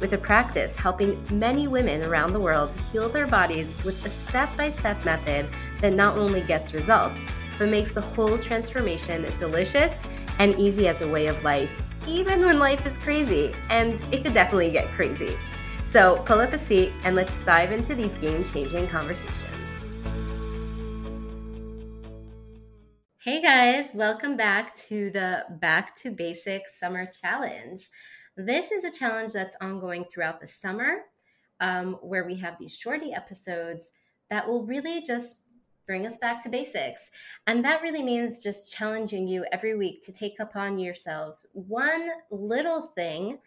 with a practice helping many women around the world heal their bodies with a step by step method that not only gets results, but makes the whole transformation delicious and easy as a way of life, even when life is crazy. And it could definitely get crazy. So pull up a seat and let's dive into these game changing conversations. Hey guys, welcome back to the Back to Basics Summer Challenge. This is a challenge that's ongoing throughout the summer, um, where we have these shorty episodes that will really just bring us back to basics. And that really means just challenging you every week to take upon yourselves one little thing,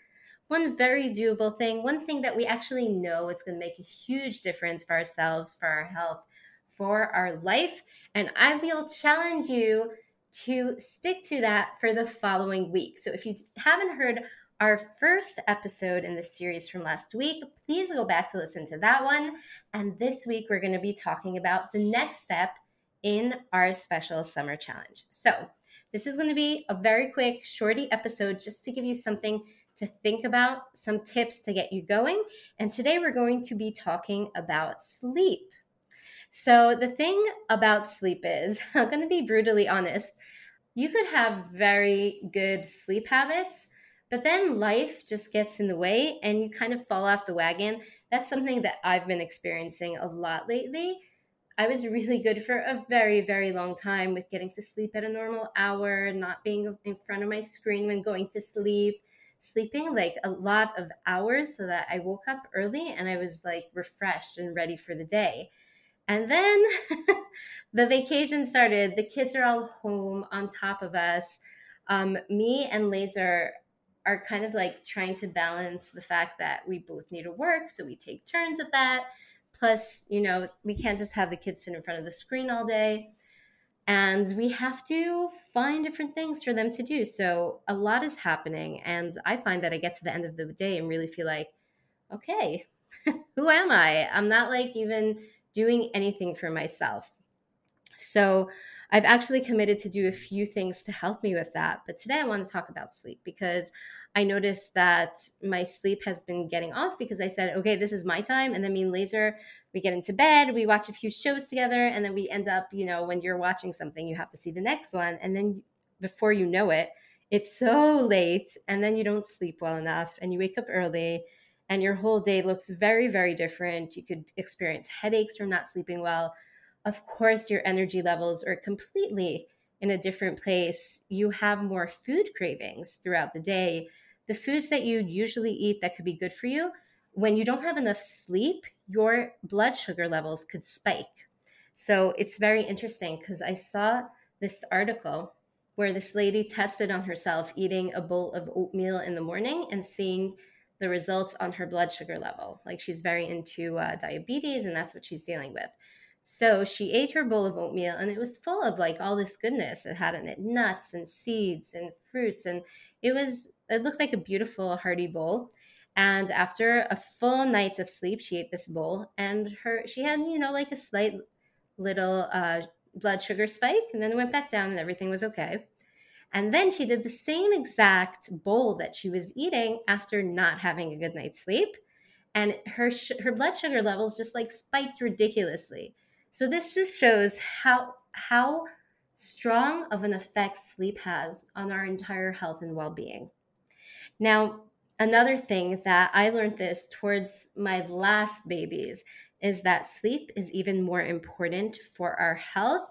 one very doable thing, one thing that we actually know it's going to make a huge difference for ourselves, for our health, for our life. And I will challenge you to stick to that for the following week. So if you haven't heard our first episode in the series from last week. Please go back to listen to that one. And this week, we're going to be talking about the next step in our special summer challenge. So, this is going to be a very quick, shorty episode just to give you something to think about, some tips to get you going. And today, we're going to be talking about sleep. So, the thing about sleep is, I'm going to be brutally honest, you could have very good sleep habits but then life just gets in the way and you kind of fall off the wagon. That's something that I've been experiencing a lot lately. I was really good for a very, very long time with getting to sleep at a normal hour, not being in front of my screen when going to sleep, sleeping like a lot of hours so that I woke up early and I was like refreshed and ready for the day. And then the vacation started. The kids are all home on top of us. Um, me and Laser are kind of like trying to balance the fact that we both need to work, so we take turns at that. Plus, you know, we can't just have the kids sit in front of the screen all day. And we have to find different things for them to do. So a lot is happening. And I find that I get to the end of the day and really feel like, okay, who am I? I'm not like even doing anything for myself. So I've actually committed to do a few things to help me with that. But today I want to talk about sleep because I noticed that my sleep has been getting off because I said, okay, this is my time. And then me and Laser, we get into bed, we watch a few shows together, and then we end up, you know, when you're watching something, you have to see the next one. And then before you know it, it's so late, and then you don't sleep well enough, and you wake up early, and your whole day looks very, very different. You could experience headaches from not sleeping well of course your energy levels are completely in a different place. You have more food cravings throughout the day. The foods that you usually eat that could be good for you, when you don't have enough sleep, your blood sugar levels could spike. So it's very interesting because I saw this article where this lady tested on herself eating a bowl of oatmeal in the morning and seeing the results on her blood sugar level. Like she's very into uh, diabetes and that's what she's dealing with. So she ate her bowl of oatmeal and it was full of like all this goodness. It had in it nuts and seeds and fruits. And it was, it looked like a beautiful, hearty bowl. And after a full night of sleep, she ate this bowl and her, she had, you know, like a slight little uh, blood sugar spike and then went back down and everything was okay. And then she did the same exact bowl that she was eating after not having a good night's sleep. And her, her blood sugar levels just like spiked ridiculously. So this just shows how how strong of an effect sleep has on our entire health and well-being. Now, another thing that I learned this towards my last babies is that sleep is even more important for our health,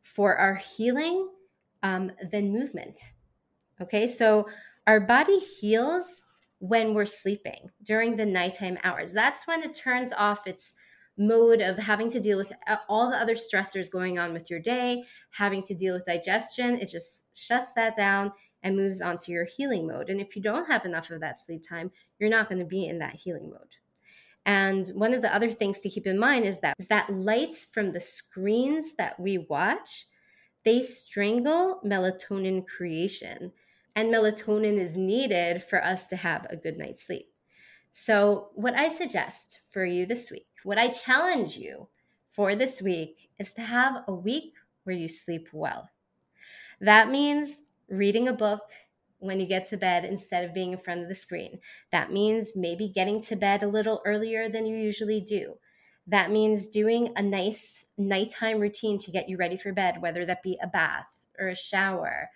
for our healing, um, than movement. Okay, so our body heals when we're sleeping during the nighttime hours. That's when it turns off its mode of having to deal with all the other stressors going on with your day, having to deal with digestion, it just shuts that down and moves on to your healing mode. And if you don't have enough of that sleep time, you're not going to be in that healing mode. And one of the other things to keep in mind is that, that lights from the screens that we watch, they strangle melatonin creation. And melatonin is needed for us to have a good night's sleep. So, what I suggest for you this week, what I challenge you for this week is to have a week where you sleep well. That means reading a book when you get to bed instead of being in front of the screen. That means maybe getting to bed a little earlier than you usually do. That means doing a nice nighttime routine to get you ready for bed, whether that be a bath or a shower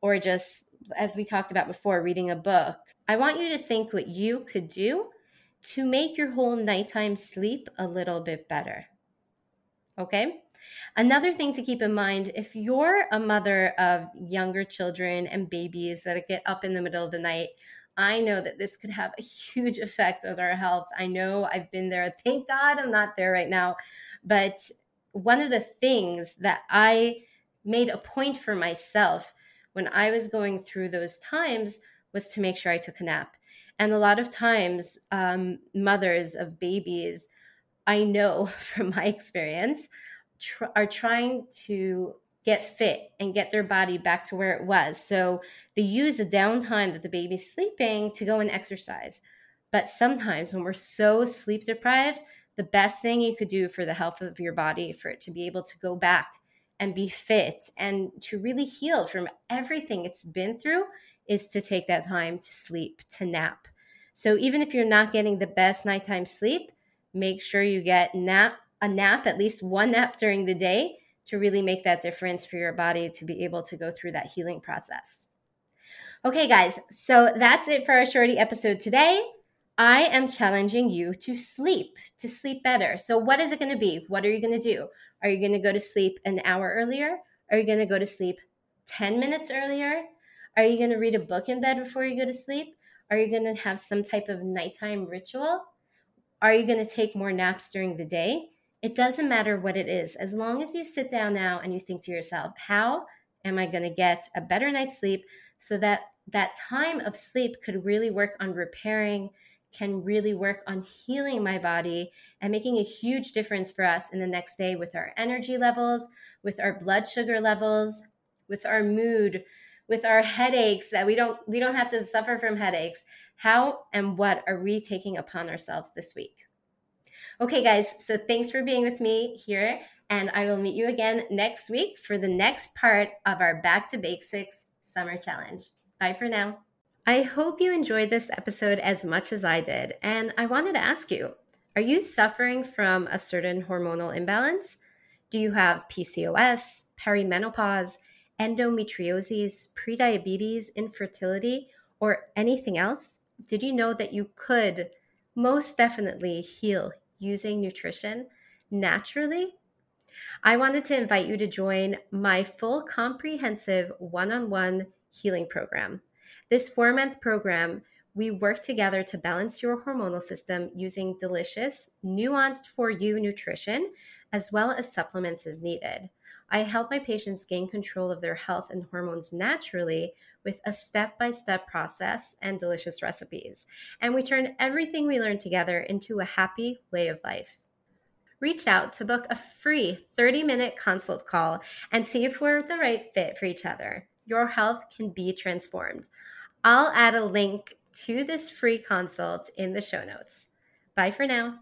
or just, as we talked about before, reading a book. I want you to think what you could do to make your whole nighttime sleep a little bit better. Okay? Another thing to keep in mind if you're a mother of younger children and babies that get up in the middle of the night, I know that this could have a huge effect on our health. I know I've been there. Thank God I'm not there right now. But one of the things that I made a point for myself when I was going through those times was to make sure I took a nap. And a lot of times, um, mothers of babies, I know from my experience, tr- are trying to get fit and get their body back to where it was. So they use the downtime that the baby's sleeping to go and exercise. But sometimes when we're so sleep deprived, the best thing you could do for the health of your body, for it to be able to go back and be fit and to really heal from everything it's been through, is to take that time to sleep, to nap. So even if you're not getting the best nighttime sleep, make sure you get nap a nap, at least one nap during the day, to really make that difference for your body to be able to go through that healing process. Okay, guys, so that's it for our shorty episode today. I am challenging you to sleep, to sleep better. So, what is it going to be? What are you going to do? Are you going to go to sleep an hour earlier? Are you going to go to sleep 10 minutes earlier? Are you going to read a book in bed before you go to sleep? Are you going to have some type of nighttime ritual? Are you going to take more naps during the day? It doesn't matter what it is. As long as you sit down now and you think to yourself, how am I going to get a better night's sleep so that that time of sleep could really work on repairing, can really work on healing my body and making a huge difference for us in the next day with our energy levels, with our blood sugar levels, with our mood, with our headaches that we don't we don't have to suffer from headaches. How and what are we taking upon ourselves this week? Okay, guys, so thanks for being with me here, and I will meet you again next week for the next part of our Back to Basics Summer Challenge. Bye for now. I hope you enjoyed this episode as much as I did, and I wanted to ask you are you suffering from a certain hormonal imbalance? Do you have PCOS, perimenopause, endometriosis, prediabetes, infertility, or anything else? Did you know that you could most definitely heal using nutrition naturally, I wanted to invite you to join my full comprehensive one on one healing program. This four month program, we work together to balance your hormonal system using delicious, nuanced for you nutrition, as well as supplements as needed. I help my patients gain control of their health and hormones naturally with a step by step process and delicious recipes. And we turn everything we learn together into a happy way of life. Reach out to book a free 30 minute consult call and see if we're the right fit for each other. Your health can be transformed. I'll add a link to this free consult in the show notes. Bye for now.